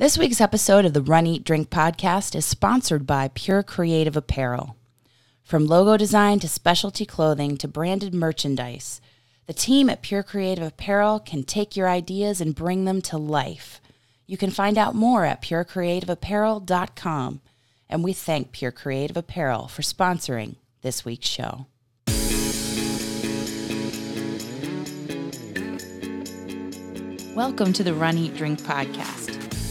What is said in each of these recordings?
This week's episode of the Run Eat Drink podcast is sponsored by Pure Creative Apparel. From logo design to specialty clothing to branded merchandise, the team at Pure Creative Apparel can take your ideas and bring them to life. You can find out more at purecreativeapparel.com. And we thank Pure Creative Apparel for sponsoring this week's show. Welcome to the Run Eat Drink podcast.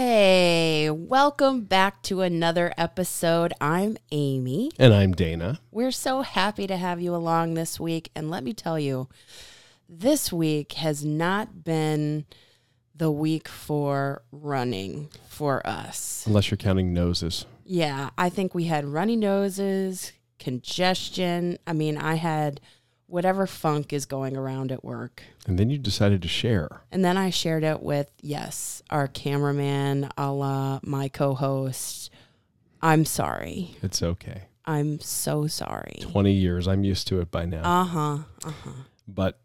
Hey, welcome back to another episode. I'm Amy. And I'm Dana. We're so happy to have you along this week. And let me tell you, this week has not been the week for running for us. Unless you're counting noses. Yeah, I think we had runny noses, congestion. I mean, I had whatever funk is going around at work. And then you decided to share. And then I shared it with, yes, our cameraman, a la my co host. I'm sorry. It's okay. I'm so sorry. 20 years. I'm used to it by now. Uh huh. Uh huh. But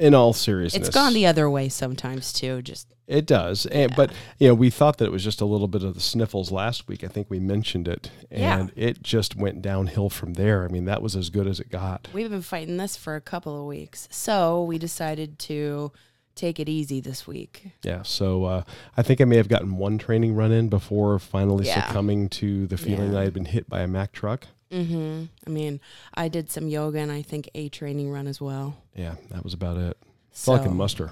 in all seriousness, It's gone the other way sometimes too. Just It does. And, But, you know, we thought that it was just a little bit of the sniffles last week. I think we mentioned it. And it just went downhill from there. I mean, that was as good as it got. we've been fighting this for a couple of weeks. So we decided to take it easy this week. Yeah. So uh, I think I may have gotten one training run in before finally Yeah. succumbing to the feeling Yeah. that I had been hit by a Mack truck. Mm-hmm. I mean, I did some yoga and I think a training run as well. Yeah, that was about it. So, can muster.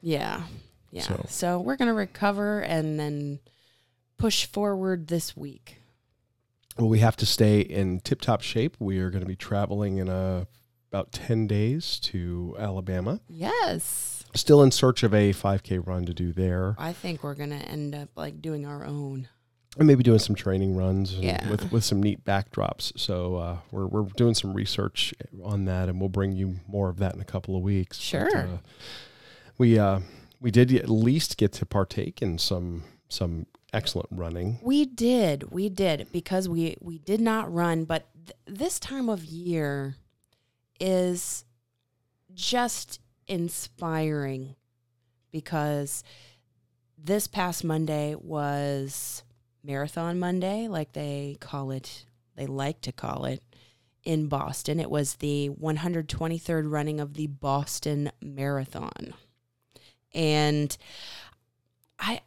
Yeah. Yeah. So- So. we're going to recover and then push forward this week. Well, we have to stay in tip top shape. We are going to be traveling in uh, about 10 days to Alabama. Yes. Still in search of a 5K run to do there. I think we're going to end up like doing our own. And maybe doing some training runs Yeah. with, with some neat backdrops. So uh, we're, we're doing some research on that, and we'll bring you more of that in a couple of weeks. But, Sure. uh, we, uh, we did at least get to partake in some some excellent running. We did. We did because we we did not run, but th- this time of year is just inspiring because this past Monday was Marathon Monday, like they call it, they like to call it in Boston. It was the 123rd running of the Boston Marathon. And I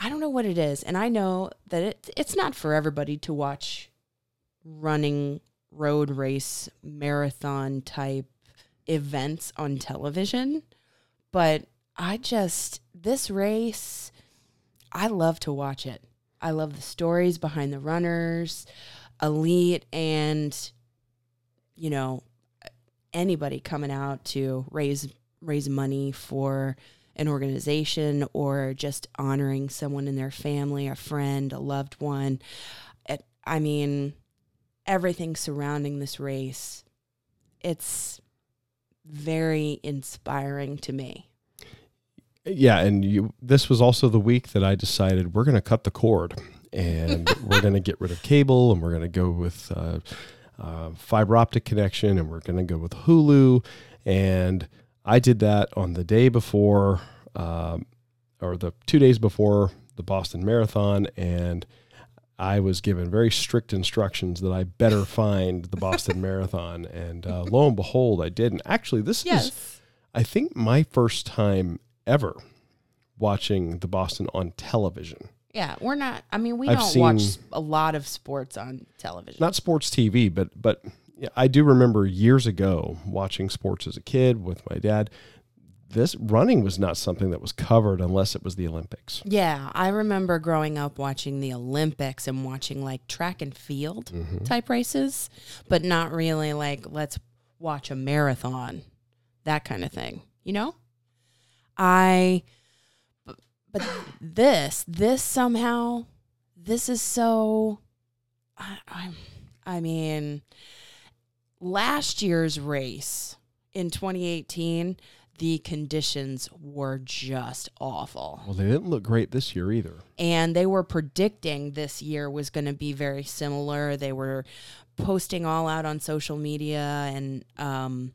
I don't know what it is, and I know that it it's not for everybody to watch running road race marathon type events on television, but I just this race I love to watch it. I love the stories behind the runners, elite and you know anybody coming out to raise raise money for an organization or just honoring someone in their family, a friend, a loved one. It, I mean, everything surrounding this race, it's very inspiring to me. Yeah, and you. This was also the week that I decided we're going to cut the cord, and we're going to get rid of cable, and we're going to go with uh, uh, fiber optic connection, and we're going to go with Hulu. And I did that on the day before, um, or the two days before the Boston Marathon, and I was given very strict instructions that I better find the Boston Marathon, and uh, lo and behold, I did. And actually, this is I think my first time ever watching the Boston on television. Yeah, we're not. I mean, we I've don't watch seen- a lot of sports on television. Not sports TV, but but yeah, I do remember years ago watching sports as a kid with my dad. This running was not something that was covered unless it was the Olympics. Yeah, I remember growing up watching the Olympics and watching like track and field mm-hmm. type races, but not really like let's watch a marathon, that kind of thing. You know, I, but, but this, this somehow, this is so. I, I, I mean, last year's race in 2018, the conditions were just awful. Well, they didn't look great this year either. And they were predicting this year was going to be very similar. They were posting all out on social media and um,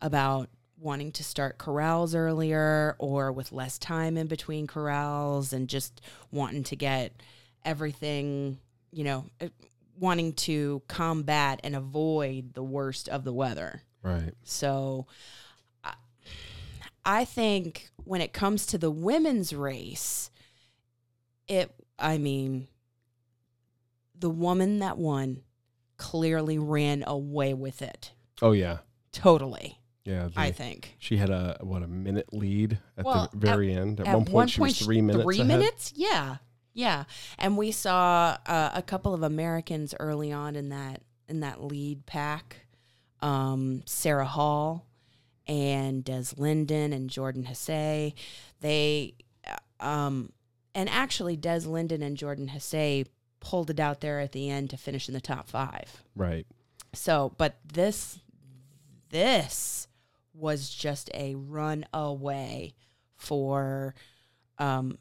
about wanting to start corrals earlier or with less time in between corrals and just wanting to get everything, you know, uh, wanting to combat and avoid the worst of the weather. Right. So I- I think when it comes to the women's race, it, I mean, the woman that won clearly ran away with it. Oh yeah. Totally, Yeah. I think. she had a what a minute lead at Well, the very end. At, At one point, she was three minutes. Three ahead. minutes? Yeah, yeah. And we saw uh, a couple of Americans early on in that in that lead pack. Um, Sarah Hall and Des Linden and Jordan Hasay. They, uh, um, and actually Des Linden and Jordan Hasay pulled it out there at the end to finish in the top five. Right. So, but this, this was just a run away for um,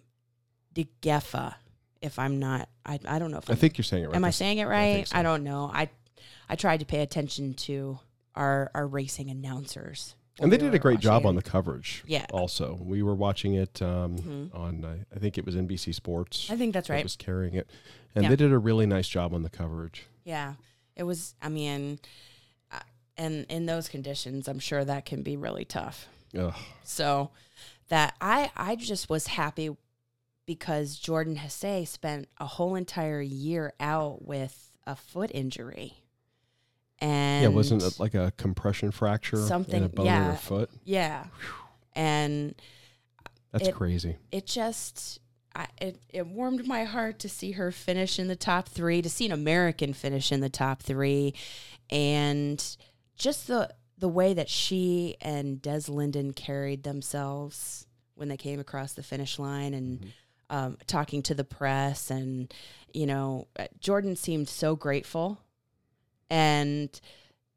De Geffa. If I'm not, I, I don't know if I I'm, think you're saying it right. am I saying it right? think so. I don't know. I I tried to pay attention to our our racing announcers, And they we did a great job on the coverage. Yeah. Also, we were watching it um, Mhm. on. Uh, I think it was NBC Sports. I think that's that right. was carrying it, and Yeah. they did a really nice job on the coverage. Yeah, it was. I mean, and in those conditions, I'm sure that can be really tough. Ugh. So that I I just was happy because Jordan Hasay spent a whole entire year out with a foot injury. And yeah, wasn't it like a compression fracture in Something- a bone in yeah. her foot? yeah. And That's It- crazy. it just I, it, it warmed my heart to see her finish in the top three, to see an American finish in the top three, and just the the way that she and Des Linden carried themselves when they came across the finish line and um, talking to the press, and you know, uh, Jordan seemed so grateful, and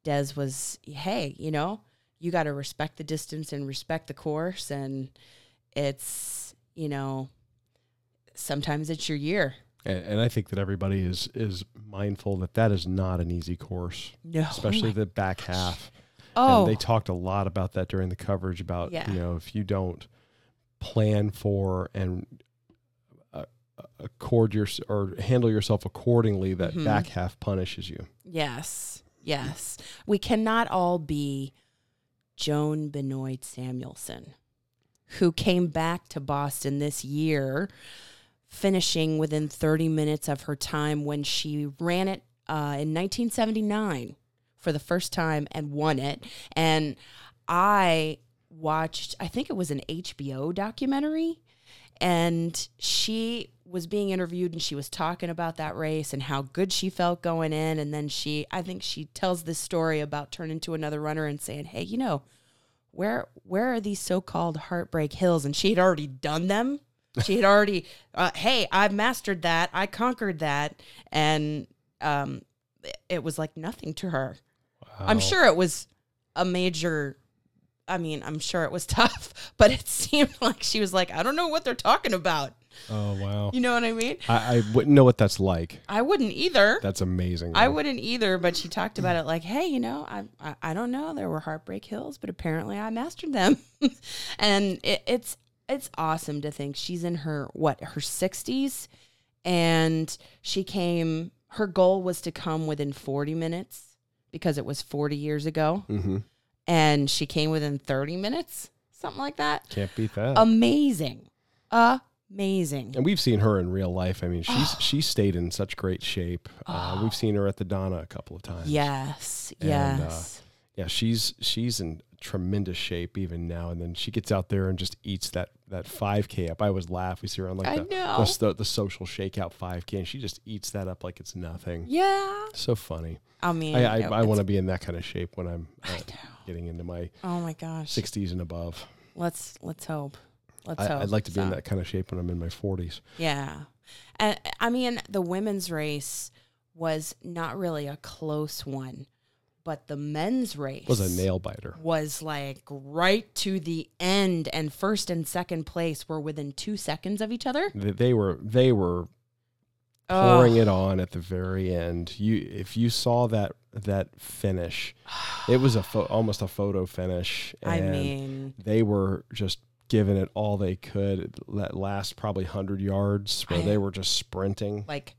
Des was, hey, you know, you got to respect the distance and respect the course, and it's you know sometimes it's your year And, and I think that everybody is is mindful that that is not an easy course, no especially the back half. oh And they talked a lot about that during the coverage about Yeah. you know if you don't plan for and uh, accord your or handle yourself accordingly, that Mhm. back half punishes you. yes yes we cannot all be joan benoit samuelson who came back to boston this year finishing within 30 minutes of her time when she ran it uh, in 1979 for the first time and won it. And i watched i think it was an hbo documentary and she was being interviewed and she was talking about that race and how good she felt going in. And then she i think she tells this story about turning to another runner and saying hey you know where where are these so-called heartbreak hills? And she had already done them she had already uh, hey i've mastered that. I conquered that. And um it was like nothing to her. I'm sure it was a major i mean i'm sure it was tough but it seemed like she was like i don't know what they're talking about. Oh wow. you know what i mean? I, I wouldn't know what that's like. i wouldn't either. That's amazing. I wouldn't either, but she talked about it like, hey, you know, I, I, I don't know, there were heartbreak hills, but apparently I mastered them, and it, it's it's awesome to think she's in her what her sixties, and she came. Her goal was to come within forty minutes because it was forty years ago, Mm-hmm. and she came within thirty minutes, something like that. Can't beat that. Amazing, amazing. and we've seen her in real life. I mean, she's she stayed in such great shape. Uh, we've seen her at the Donna a couple of times. Yes, And, uh, yes. Yeah, she's she's in tremendous shape even now. And then she gets out there and just eats that that 5K up. I always laugh. We see her on like the, the the the social shakeout 5K, and she just eats that up like it's nothing. yeah. So funny. I mean, I I, it- I want to be in that kind of shape when I'm uh, getting into my Oh my gosh. 60s and above. Let's let's hope. Let's I, hope. I'd like to be in that kind of shape when I'm in my 40s. Yeah. And I mean, the women's race was not really a close one, but the men's race Was a nail biter. was like right to the end, and first and second place were within two seconds of each other. They, were they were pouring it on at the very end. You if you saw that that finish, it was a pho- almost a photo finish. I mean, they were just giving it all they could. That last probably hundred yards where I- they were just sprinting. like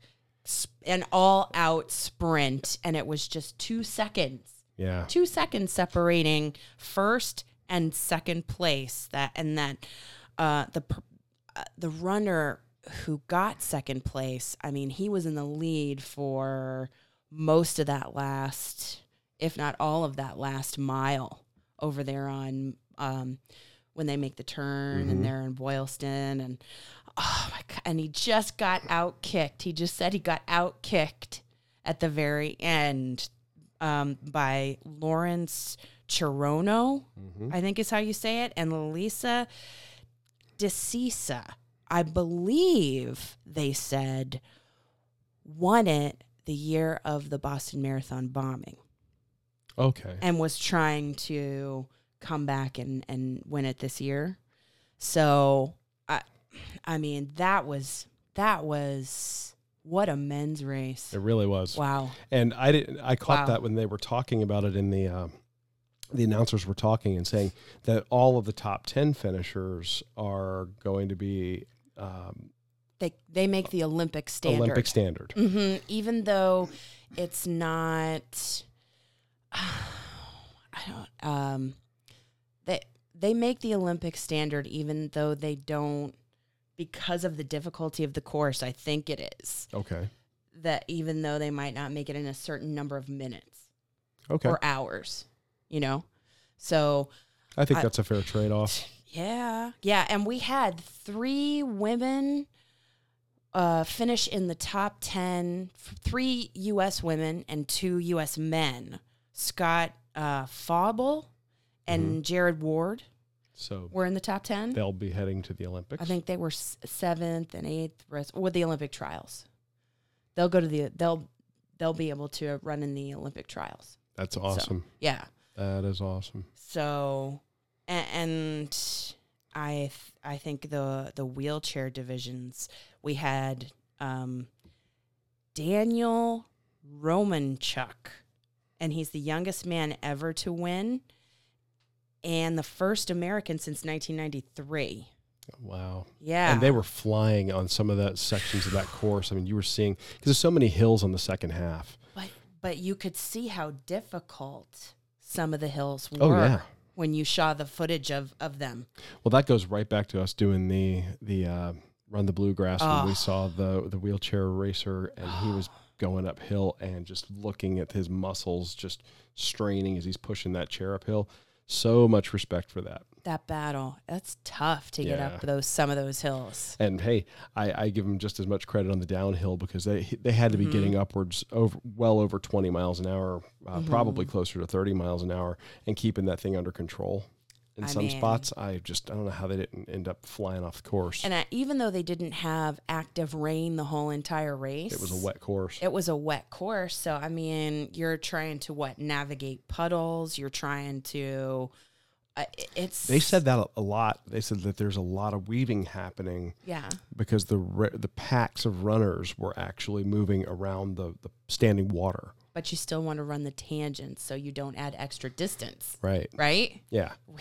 an all out sprint, and it was just two seconds. Yeah, two seconds separating first and second place. That and that uh, the uh, the runner who got second place. I mean, he was in the lead for most of that last, if not all of that last mile over there on um, when they make the turn Mhm. and they're in Boylston and. Oh my god! And he just got out kicked. He just said he got out kicked at the very end um, by Lawrence Cherono, Mhm. I think is how you say it, and Lisa Desisa. I believe they said won it the year of the Boston Marathon bombing okay. and was trying to come back and, and win it this year. So I mean that was that was what a men's race. It really was. Wow. And I didn't. I caught Wow. that when they were talking about it in the. Uh, the announcers were talking and saying that all of the top ten finishers are going to be um, They they make the Olympic standard. Olympic standard. hmm Even though it's not, I don't. Um, they they make the Olympic standard, even though they don't, because of the difficulty of the course. I think it is Okay. that even though they might not make it in a certain number of minutes Okay. or hours, you know. So I think I- that's a fair trade off. yeah, yeah, and we had three women uh, finish in the top ten. Three U.S. women and two U.S. men. Scott uh, Fauble and Jared Ward So we're in the top ten. they'll be heading to the Olympics. I think they were seventh and eighth with the Olympic trials. They'll go to the they'll they'll be able to run in the Olympic trials. that's awesome. Yeah. That is awesome. So, a- and I th- I think the the wheelchair divisions we had um, Daniel Romanchuk, and he's the youngest man ever to win, and the first American since 1993. Wow. Yeah, And they were flying on some of that sections of that course. I mean, you were seeing because there's so many hills on the second half. but but you could see how difficult some of the hills were Oh yeah. when you saw the footage of of them. Well, that goes right back to us doing the the uh, run the bluegrass when Oh. we saw the the wheelchair racer and he was going uphill and just looking at his muscles just straining as he's pushing that chair uphill. So much respect for that. That battle, that's tough to get Yeah. up those some of those hills. And hey, I, I give them just as much credit on the downhill because they they had to be Mhm. getting upwards over well over 20 miles an hour, uh, Mhm. probably closer to 30 miles an hour, and keeping that thing under control. In I some mean- spots, I just I don't know how they didn't end up flying off the course. And I, even though they didn't have active rain the whole entire race, it was a wet course. It was a wet course, so I mean, you're trying to what navigate puddles. You're trying to. Uh, it- it's They said that a- lot. They said that there's a lot of weaving happening yeah, because the the packs of runners were actually moving around the, the standing water. But you still want to run the tangents so you don't add extra distance, Right. right? Yeah. Weird.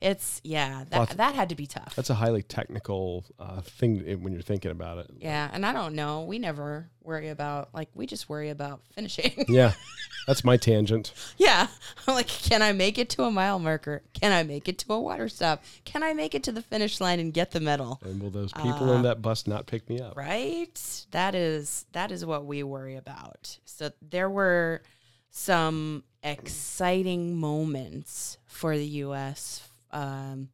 It's yeah, that Lots- that had to be tough. That's a highly technical uh, thing when you're thinking about it. Yeah, and I don't know. We never worry about like we just worry about finishing. Yeah. That's my tangent. yeah, I'm like, can I make it to a mile marker? Can I make it to a water stop? Can I make it to the finish line and get the medal? And will those people Uh, in that bus not pick me up? Right? That is that is what we worry about. So there were some exciting moments for the U.S. Um,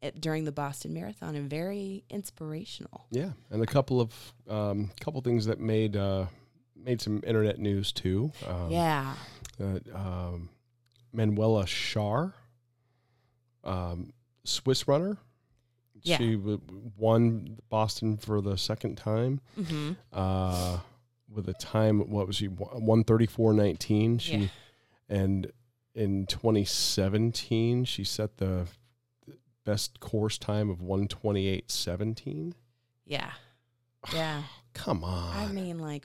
it, during the Boston Marathon and very inspirational. Yeah, and a couple of um, couple things that made uh, made some internet news too. Um, yeah. uh, um, Manuela Schar, um, Swiss runner. Yeah. She w- won Boston for the second time hmm uh, with a time. What was she? One thirty four nineteen. She Yeah. and in 2017 she set the best course time of 128.17. Yeah. Yeah. Come on. I mean, like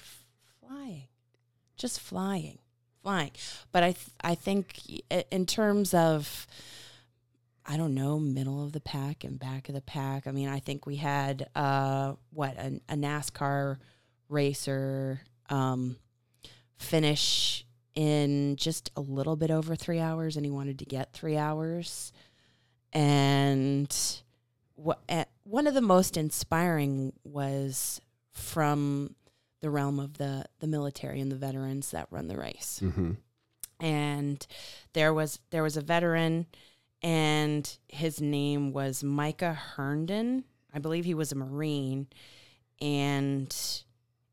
flying, just flying, flying. But I, th- I think in terms of, I don't know, middle of the pack and back of the pack. I mean, I think we had uh, what a, a NASCAR racer um, finish in just a little bit over three hours, and he wanted to get three hours. And what one of the most inspiring was from the realm of the the military and the veterans that run the race. mm-hmm. And there was there was a veteran and his name was Micah Herndon. I believe he was a Marine and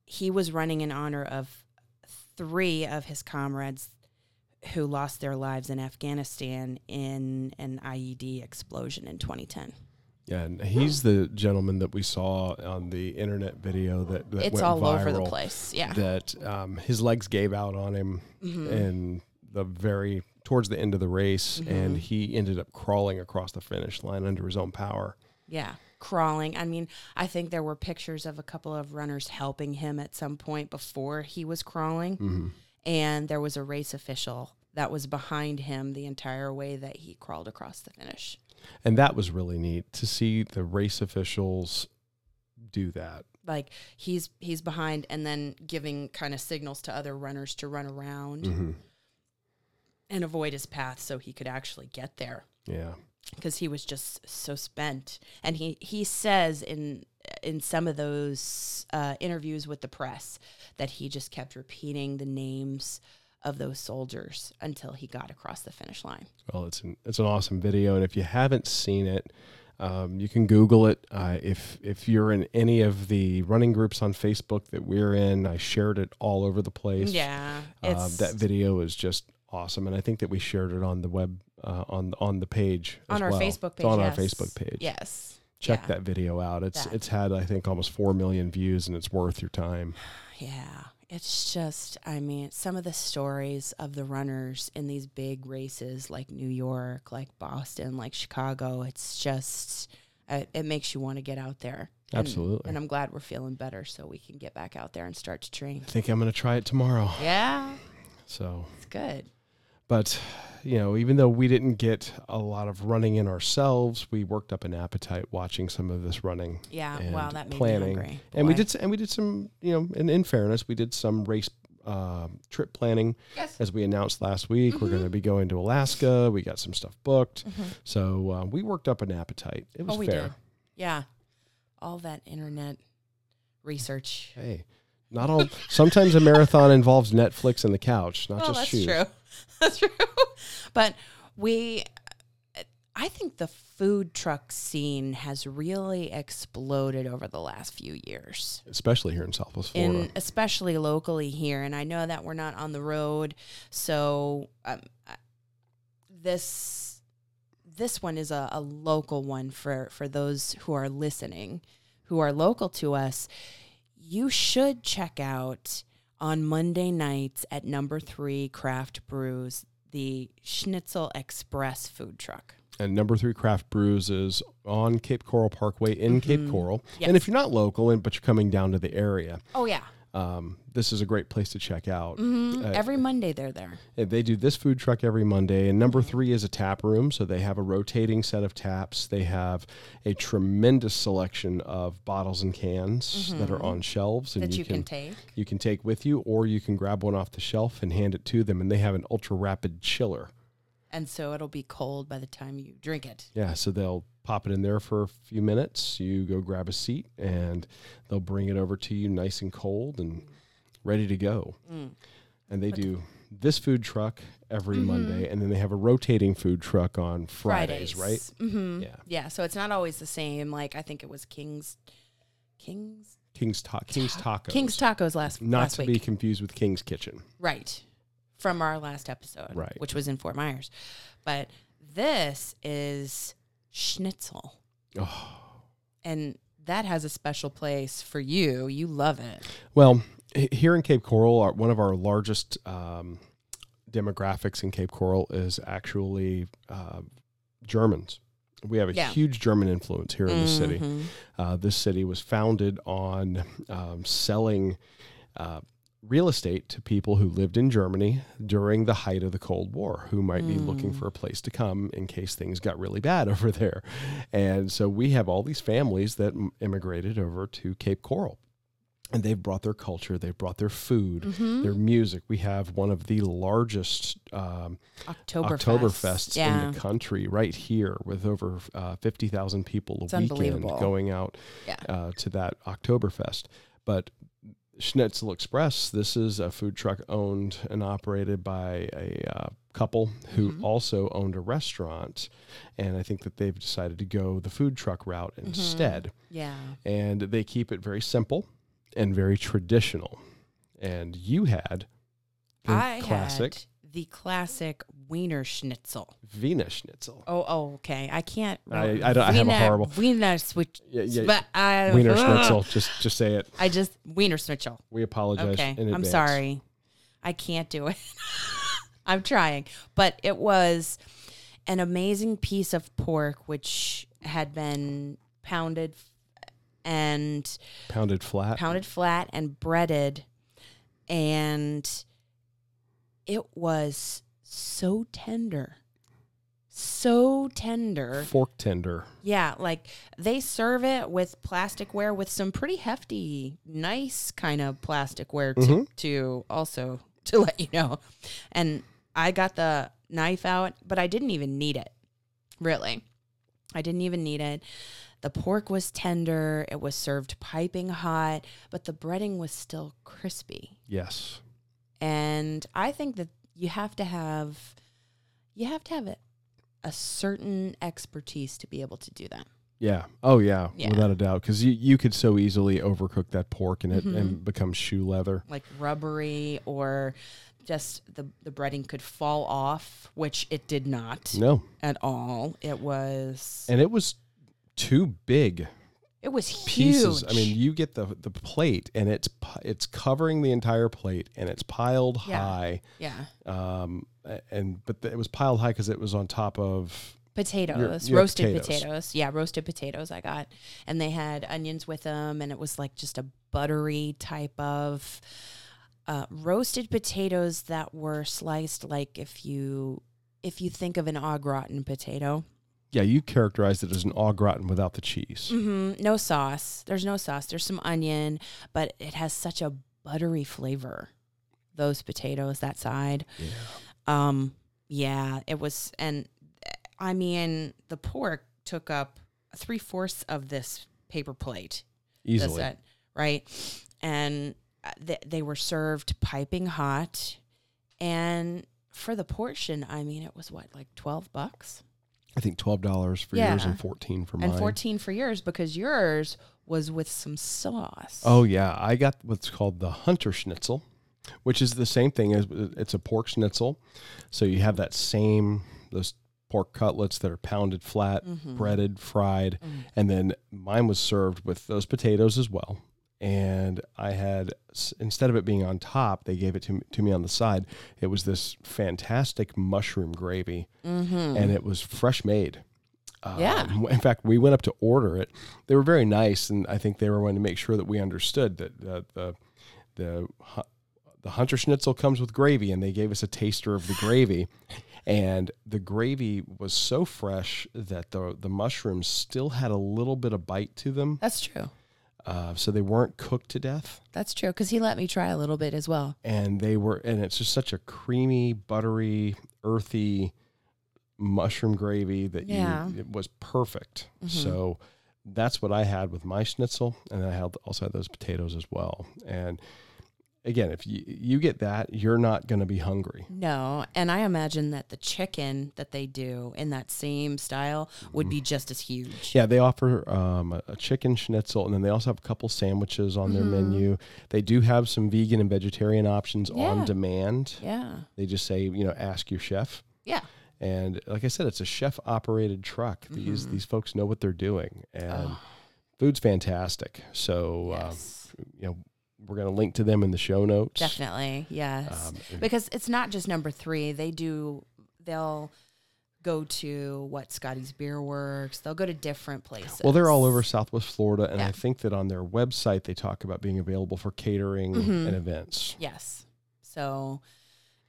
he was running in honor of three of his comrades who lost their lives in Afghanistan in an IED explosion in 2010. Yeah, and he's the gentleman that we saw on the internet video that, that it's went all viral, over the place. Yeah. That um, his legs gave out on him Mhm. in the very towards the end of the race, and Mhm. he ended up crawling across the finish line under his own power. Yeah, crawling. I mean, I think there were pictures of a couple of runners helping him at some point before he was crawling, Mm-hmm. And there was a race official that was behind him the entire way that he crawled across the finish. And that was really neat to see the race officials do that. Like he's he's behind and then giving kind of signals to other runners to run around Mm-hmm. and avoid his path so he could actually get there. Yeah. because he was just so spent. And he he says in in some of those uh, interviews with the press that he just kept repeating the names of those soldiers until he got across the finish line. Well, it's an it's an awesome video, and if you haven't seen it, um, you can Google it. Uh, if if you're in any of the running groups on Facebook that we're in, I shared it all over the place. Yeah, Uh, it's that video is just awesome, and I think that we shared it on the web uh, on on the page on as our well. Facebook It's page. on yes. our Facebook page. Yes. Check Yeah. that video out. It's That. it's had I think almost four million views, and it's worth your time. Yeah. It's just, I mean, some of the stories of the runners in these big races like New York, like Boston, like Chicago, it's just, uh, it makes you want to get out there. And- Absolutely. And I'm glad we're feeling better so we can get back out there and start to train. I think I'm going to try it tomorrow. Yeah, So it's good. But, you know, even though we didn't get a lot of running in ourselves, we worked up an appetite watching some of this running. Yeah, And wow, that made planning. me hungry. And we did and we did some, you know, and in fairness, we did some race um, trip planning Yes. as we announced last week. We're going to be going to Alaska. We got some stuff booked. So uh, we worked up an appetite. It was Oh, fair. did. Yeah. All that internet research. Hey, not all. sometimes a marathon involves Netflix and the couch, not Oh, just that's shoes. true. That's true. But we, I think the food truck scene has really exploded over the last few years. Especially here in Southwest Florida. in especially locally here and i know that we're not on the road so um, this this one is a, a local one for for those who are listening who are local to us you should check out on monday nights at number three craft brews the schnitzel express food truck and number three craft brews is on cape coral parkway in cape Mhm. coral Yes. and if you're not local and but you're coming down to the area oh yeah um, this is a great place to check out. Hmm Uh, every monday they're there. They do this food truck every monday and number three is a tap room. So they have a rotating set of taps. They have a tremendous selection of bottles and cans that are on shelves and Mm-hmm. that you can take. you can take with you or you can grab one off the shelf and hand it to them and they have an ultra rapid chiller and so it'll be cold by the time you drink it Yeah, so they'll pop it in there for a few minutes. You go grab a seat, and they'll bring it over to you nice and cold and ready to go. Mm. And they do this food truck every Monday, and then they have a rotating food truck on Fridays, right? Mm-hmm. Yeah. Yeah. So it's not always the same. Like I think it was King's, King's, King's ta- King's Tacos. King's Tacos last week. Not last to week. be confused with King's Kitchen. right. From our last episode, Right. which was in Fort Myers, but this is schnitzel, Oh. and that has a special place for you. You love it. Well, here in Cape Coral, our, one of our largest um, demographics in Cape Coral is actually uh, Germans. We have a Yeah. huge German influence here in the city. Uh, this city was founded on um, selling uh, real estate to people who lived in Germany during the height of the Cold War, who might be looking Mm. for a place to come in case things got really bad over there. And so we have all these families that immigrated over to Cape Coral. And they've brought their culture, they've brought their food, Mhm. their music. We have one of the largest um, Oktoberfest. Oktoberfests Yeah. in the country right here with over uh, 50,000 people a It's weekend going out Yeah. uh, to that Oktoberfest. But Schnitzel Express, this is a food truck owned and operated by a uh, couple who Mhm. also owned a restaurant. And I think that they've decided to go the food truck route Mm-hmm. instead. Yeah. And they keep it very simple and very traditional. And you had the I classic had the classic Wiener Schnitzel. Wiener Schnitzel. Oh, oh, okay. I can't. I- I don't- I have a horrible- Wiener switch. Yeah, yeah. But I, Wiener. Schnitzel. Just just say it. I just Wiener Schnitzel. We apologize. Okay, I'm sorry. I can't do it. I'm trying, but it was an amazing piece of pork which had been pounded and Pounded flat. pounded flat and breaded and it was so tender. So tender. Fork tender. Yeah, like they serve it with plasticware with some pretty hefty, nice kind of plasticware to, Mhm. to also to let you know. And I got the knife out, but I didn't even need it. Really. I didn't even need it. The pork was tender, it was served piping hot, but the breading was still crispy. Yes. And I think that you have to have you have to have a, a certain expertise to be able to do that. Yeah. Oh yeah. Yeah. Without a doubt, because you you could so easily overcook that pork and it Mhm. and become shoe leather. like rubbery or just the the breading could fall off, which it did not No, at all. It was and it was too big it was huge. pieces. I mean, you get the the plate, and it's it's covering the entire plate, and it's piled Yeah. high. yeah, Um, and but it was piled high because it was on top of potatoes, you had roasted potatoes. potatoes. Yeah, roasted potatoes. I got, and they had onions with them, and it was like just a buttery type of uh, roasted potatoes that were sliced like if you if you think of an au gratin potato. Yeah. You characterized it as an au gratin without the cheese. Mm-hmm. No sauce. There's no sauce. There's some onion, but it has such a buttery flavor. Those potatoes, that side. Yeah. Um, yeah, it was, and uh, I mean, the pork took up three fourths of this paper plate. Easily. set, right? And uh, they, they were served piping hot, and for the portion, I mean, it was what like twelve bucks. I think twelve dollars for yours and fourteen for mine. and 14 for yours because yours was with some sauce. Oh yeah, I got what's called the Hunter Schnitzel, which is the same thing as it's a pork schnitzel. So you have that same those pork cutlets that are pounded flat, Mhm. breaded, fried, Mm. and then mine was served with those potatoes as well. And I had instead of it being on top, they gave it to me, to me on the side. It was this fantastic mushroom gravy, Mhm. and it was fresh made. Yeah. Um, in fact, we went up to order it. They were very nice, and I think they were wanting to make sure that we understood that the the the, the hunter schnitzel comes with gravy, and they gave us a taster of the gravy, and the gravy was so fresh that the the mushrooms still had a little bit of bite to them, That's true. Uh, so they weren't cooked to death, That's true because he let me try a little bit as well. and they were, and it's just such a creamy, buttery, earthy mushroom gravy that Yeah. you it was perfect. Mhm. So that's what I had with my schnitzel, and I had also had those potatoes as well. And again, if you you get that, you're not going to be hungry. No, and I imagine that the chicken that they do in that same style would be just as huge. Mm-hmm. Yeah, they offer um, a, a chicken schnitzel, and then they also have a couple sandwiches on their Mhm. menu. They do have some vegan and vegetarian options Yeah. on demand. Yeah. They just say, you know, ask your chef. Yeah. And like I said, it's a chef operated truck. These Mhm. these folks know what they're doing, and Oh, food's fantastic. So uh, yes. you know, we're going to link to them in the show notes. Definitely, yes. Um, because it's not just number three. They do. They'll go to what Scotty's Bierwerks. They'll go to different places. Well, they're all over Southwest Florida, and I think that on their website they talk about being available for catering Mhm. and events. Yes. So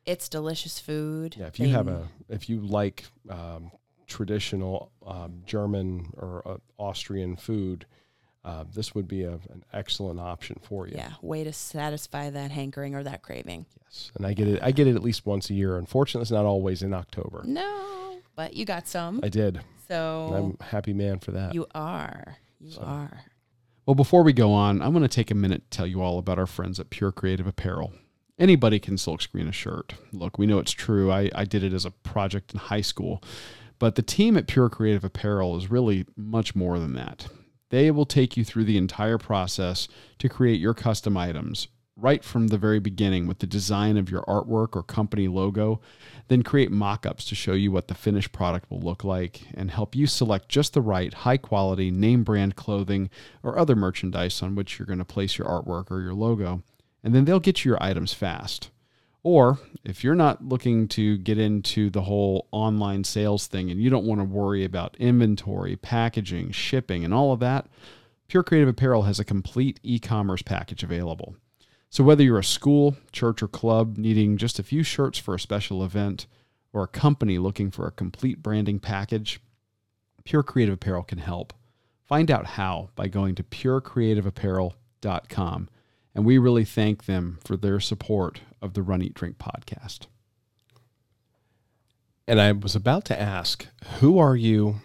it's delicious food. Yeah, if you They- have a, if you like um, traditional um, German or uh, Austrian food, uh, this would be a, an excellent option for you. yeah way to satisfy that hankering or that craving. Yes, and I get it. I get it at least once a year. Unfortunately, it's not always in October. No, but you got some. I did. and so I'm a happy man for that. you are. You So- are. Well, before we go on, I'm going to take a minute to tell you all about our friends at Pure Creative Apparel. Anybody can silkscreen a shirt. Look, we know it's true. I, I did it as a project in high school. But the team at Pure Creative Apparel is really much more than that. They will take you through the entire process to create your custom items, right from the very beginning with the design of your artwork or company logo, then create mock ups to show you what the finished product will look like and help you select just the right high quality name brand clothing or other merchandise on which you're going to place your artwork or your logo. And then they'll get you your items fast. Or if you're not looking to get into the whole online sales thing and you don't want to worry about inventory, packaging, shipping, and all of that, Pure Creative Apparel has a complete e commerce package available. So whether you're a school, church, or club needing just a few shirts for a special event, or a company looking for a complete branding package, Pure Creative Apparel can help. Find out how by going to purecreativeapparel.com. And we really thank them for their support of the Run Eat Drink podcast. and I was about to ask, who are you,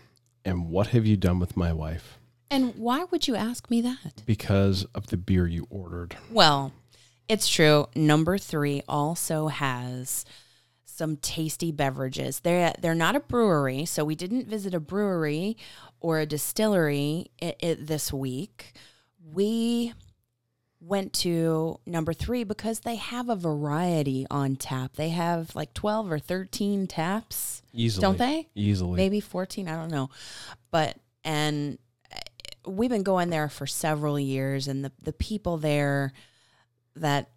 and what have you done with my wife? And why would you ask me that? Because of the beer you ordered. Well, it's true. Number three also has some tasty beverages. They're they're not a brewery, so we didn't visit a brewery or a distillery i i this week. We went to number three because they have a variety on tap. They have like twelve or thirteen taps, Easily. don't they? Easily. maybe 14 i don't know but and uh, we've been going there for several years and the, the people there that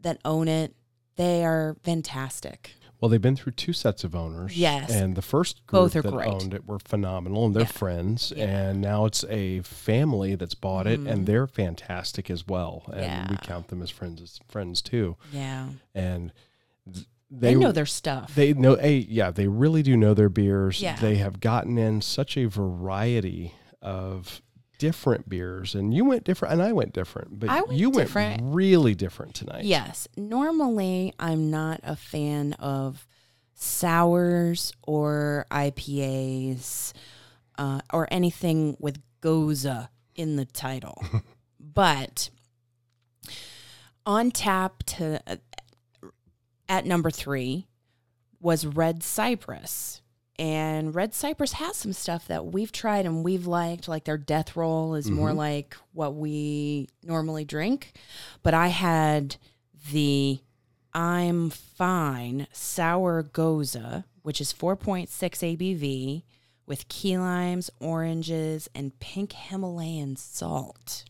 that own it they are fantastic Well, they've been through two sets of owners. Yes. And the first group Both are that great. owned it were phenomenal and they're Yeah. friends. Yeah. And now it's a family that's bought it Mhm. and they're fantastic as well. And we count them as friends as friends too. yeah And th- they, they, know their stuff they know a yeah, they really do know their beers. Yeah. They have gotten in such a variety of different beers and you went different and I went different. But went you different. went really different tonight. yes normally i'm not a fan of sours or ipas uh, or anything with gose in the title but on tap to uh, at number three was red cypress and red cypress has some stuff that we've tried and we've liked like their death roll is more Mhm. like what we normally drink but i had the i'm fine sour gose which is 4.6 abv with key limes oranges and pink himalayan salt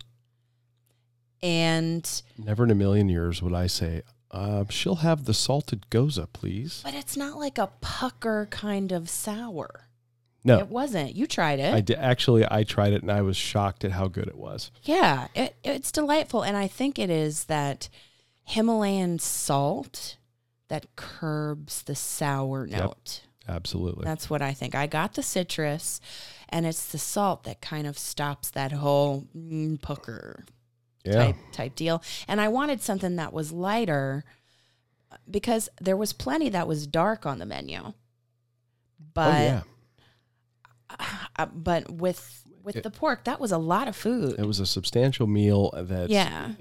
and Never in a million years would I say, uh, she'll have the salted gose, please. But it's not like a pucker kind of sour. No, It wasn't. You tried it. I did, actually I tried it and I was shocked at how good it was. yeah, it, it's delightful. And I think it is that Himalayan salt that curbs the sour Yep. note. Absolutely. That's what I think. I got the citrus, and it's the salt that kind of stops that whole mm, pucker yeah. type type deal. And I wanted something that was lighter because there was plenty that was dark on the menu. But oh yeah. uh, but with with It- the pork, that was a lot of food. It was a substantial meal that yeah,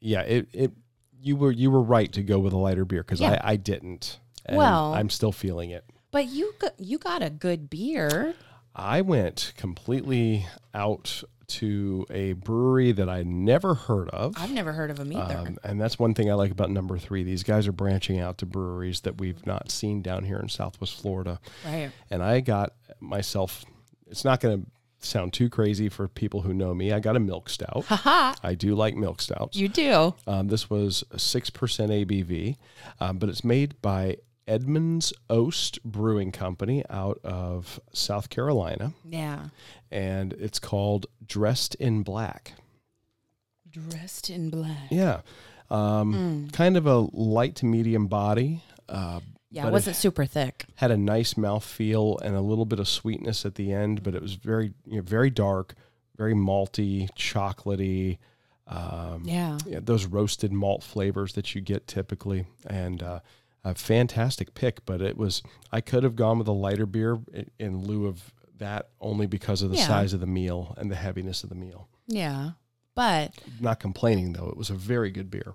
yeah, it, it you were you were right to go with a lighter beer because Yeah. I, I didn't. And Well- I'm still feeling it. but you got, you got a good beer. I went completely out to a brewery that I never heard of. I've never heard of them either. Um, and that's one thing I like about number three. These guys are branching out to breweries that we've not seen down here in Southwest Florida. right. And I got myself, it's not going to sound too crazy for people who know me. I got a milk stout. Haha, I do like milk stouts. you do. Um, this was a 6% ABV, um, but it's made by Edmund's Oast Brewing Company out of South Carolina, Yeah. and it's called Dressed in Black. Dressed in black. Yeah. Um, Kind of a light to medium body. Uh, Yeah, it wasn't super thick. had a nice mouth feel and a little bit of sweetness at the end, but it was very, you know, very dark, very malty, chocolatey. Um, Yeah. yeah, those roasted malt flavors that you get typically, and uh, a fantastic pick. But it was I could have gone with a lighter beer in, lieu of that only because of the Yeah. size of the meal and the heaviness of the meal. Yeah. But Not complaining though; it was a very good beer.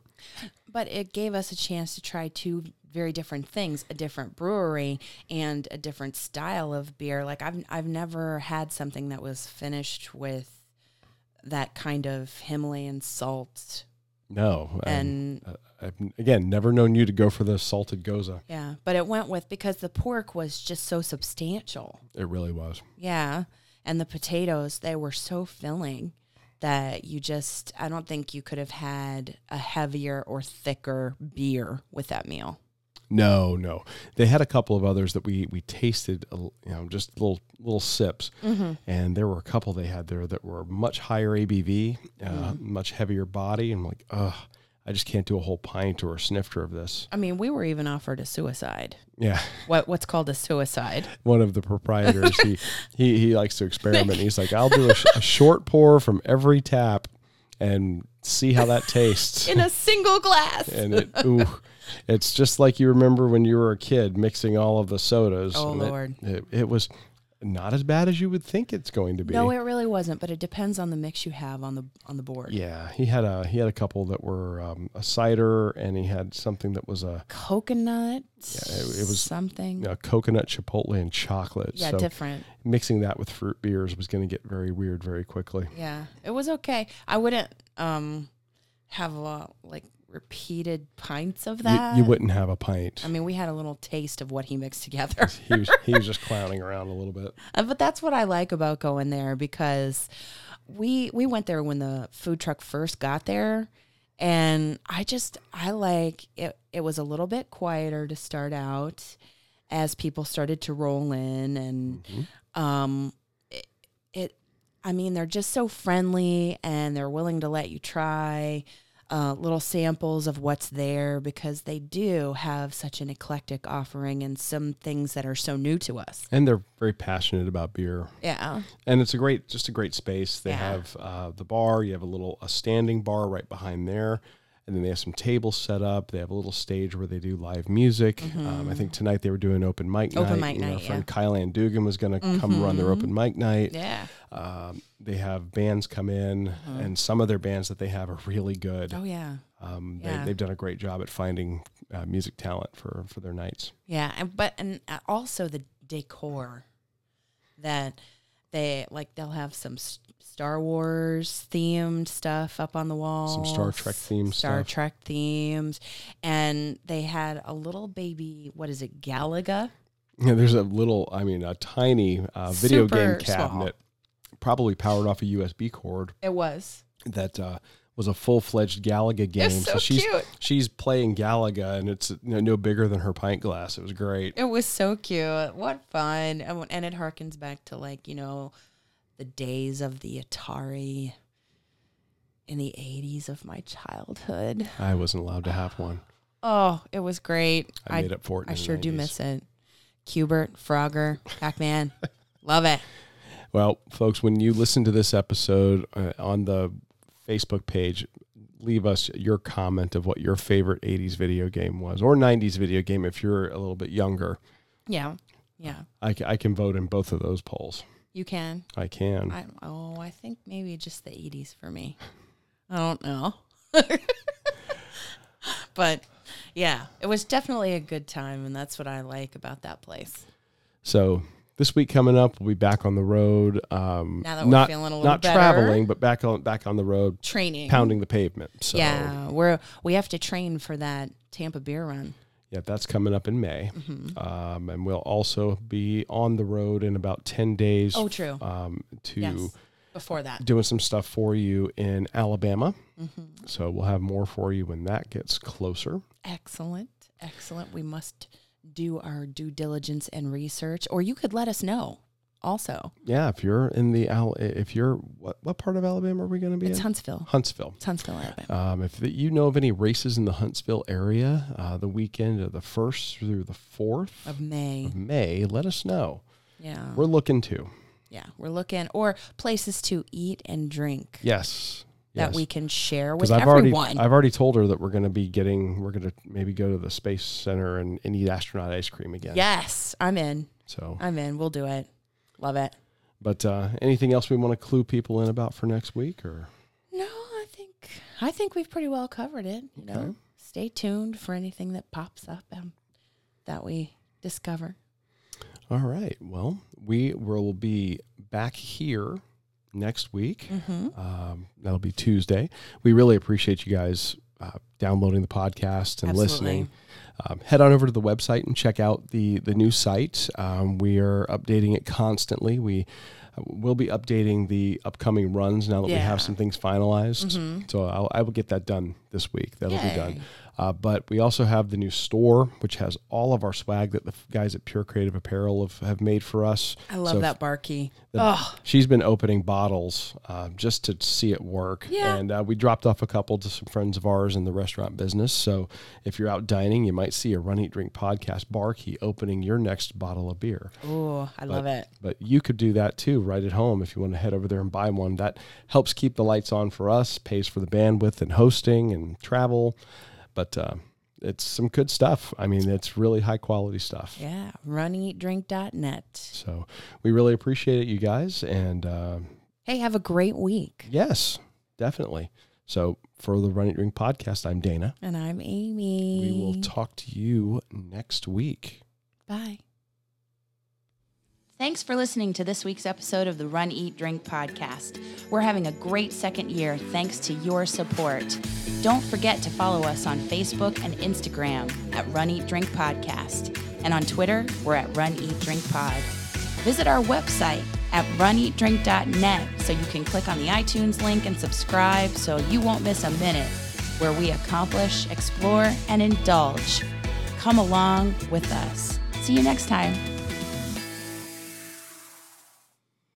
but it gave us a chance to try two very different things, a different brewery and a different style of beer. Like I've I've never had something that was finished with that kind of Himalayan salt No, and uh, I've again never known you to go for the salted gose. yeah, but it went with because the pork was just so substantial. It really was. Yeah. And the potatoes, they were so filling that you just, I don't think you could have had a heavier or thicker beer with that meal. No, no. They had a couple of others that we we tasted, you know, just little little sips, and there were a couple they had there that were much higher ABV, uh, much heavier body. And I'm like, ugh, I just can't do a whole pint or a snifter of this. I mean, we were even offered a suicide. Yeah, What what's called a suicide? one of the proprietors, he he he likes to experiment. He's like, I'll do a, sh- a short pour from every tap, and see how that tastes. In a single glass. and it ooh, it's just like you remember when you were a kid mixing all of the sodas. Oh, and it- Lord. It, it, was not as bad as you would think it's going to be. No, it really wasn't, but it depends on the mix you have on the on the board. yeah, he had a he had a couple that were um, a cider, and he had something that was a, Coconut. Yeah, it- it was- something. a coconut chipotle and chocolate. yeah, so different. mixing that with fruit beers was going to get very weird very quickly. Yeah, it was okay. I wouldn't um have a, like repeated pints of that. you wouldn't have a pint. I mean, we had a little taste of what he mixed together. he was he was just clowning around a little bit. Uh, but that's what I like about going there because we we went there when the food truck first got there and I just I like it it was a little bit quieter to start out as people started to roll in and um it, it I mean they're just so friendly and they're willing to let you try uh, little samples of what's there because they do have such an eclectic offering and some things that are so new to us. And they're very passionate about beer. Yeah. and it's a great just a great space they Yeah. have uh, the bar you have a little a standing bar right behind there and then they have some tables set up they have a little stage where they do live music um, i think tonight they were doing open mic Mm-hmm. Open night mic You night, our friend yeah. Mm-hmm. kyle and dugan was going to come run their open mic night Yeah. um, they have bands come in and some of their bands that they have are really good Oh yeah. um, yeah. they, they've done a great job at finding uh, music talent for, for their nights Yeah, and but and uh, also the decor that they like they'll have some Star Wars themed stuff up on the wall. Some Star Trek themed Star stuff. Trek themes and they had a little baby what is it Galaga? Yeah, there's a little, I mean, a tiny uh, video game Super small. cabinet, probably powered off a USB cord It was. that uh, was a full fledged Galaga game. It's so she's cute. she's playing Galaga, and it's you know, no bigger than her pint glass. It was great. It was so cute. What fun. And, it harkens back to like, you know, the days of the Atari in the 80s of my childhood. I wasn't allowed to have one. Oh, it was great. I, made up for it. I sure do miss it. Q*bert, Frogger, Pac Man. Love it. Well, folks, when you listen to this episode uh, on the Facebook page, leave us your comment of what your favorite 80s video game was or 90s video game if you're a little bit younger. Yeah. Yeah. I, I can vote in both of those polls. You can. I can. I oh, I think maybe just the 80s for me. I don't know. but yeah, it was definitely a good time and that's what I like about that place. So this week coming up, we'll be back on the road. Um, Now that we're not, feeling a little not better. traveling, but back on back on the road, Training. pounding the pavement. So Yeah, we're we have to train for that Tampa beer run. Yeah, that's coming up in May. Mm-hmm. Um, and we'll also be on the road in about 10 days Oh, true. um, to yes. Before that. doing some stuff for you in Alabama. Mm-hmm. So we'll have more for you when that gets closer. Excellent. Excellent. We must do our due diligence and research, or you could let us know also. Yeah, if you're in the Al, if you're what what part of Alabama are we going to be It's in? Huntsville. Huntsville. It's Huntsville, Alabama. Um, if you know of any races in the Huntsville area, uh, the weekend of the first through the fourth of May. of May, let us know. Yeah. We're looking to. yeah. We're looking, or places to eat and drink Yes. That yes. we can share with I've everyone. already I've already told her that we're going to be getting we're going to maybe go to the space center and, and eat astronaut ice cream again. yes, I'm in. So, I'm in. We'll do it. Love it. but uh, anything else we want to clue people in about for next week or No, I think I think we've pretty well covered it. You know, stay tuned for anything that pops up um, that we discover. all right. Well, we will be back here next week. Mm-hmm. Um, that'll be Tuesday. We really appreciate you guys uh, downloading the podcast and Absolutely. listening. Um, head on over to the website and check out the the new site. Um, we are updating it constantly. We uh, will be updating the upcoming runs now that we have some things finalized. Mhm. So I'll, I will get that done this week. That'll be done. Uh, but we also have the new store, which has all of our swag that the guys at Pure Creative Apparel have, have made for us. I love So that bar key. the- Oh, She's been opening bottles uh, just to see it work. Yeah. And uh, we dropped off a couple to some friends of ours in the restaurant business. So if you're out dining, you might see a Run Eat Drink podcast bar key opening your next bottle of beer. oh, I love it. But you could do that too right at home if you want to head over there and buy one. That helps keep the lights on for us, pays for the bandwidth and hosting and travel. But uh, it's some good stuff. I mean, it's really high quality stuff. Yeah, runeatdrink.net. So we really appreciate it, you guys. And uh, Hey, have a great week. yes, definitely. So for the Run Eat Drink podcast, I'm Dana. And I'm Amy. We will talk to you next week. Bye. Thanks for listening to this week's episode of the Run, Eat, Drink podcast. We're having a great second year thanks to your support. Don't forget to follow us on Facebook and Instagram at Run, Eat, Drink Podcast. And on Twitter, we're at Run, Eat, Drink Pod. Visit our website at runeatdrink.net so you can click on the iTunes link and subscribe so you won't miss a minute where we accomplish, explore, and indulge. Come along with us. See you next time.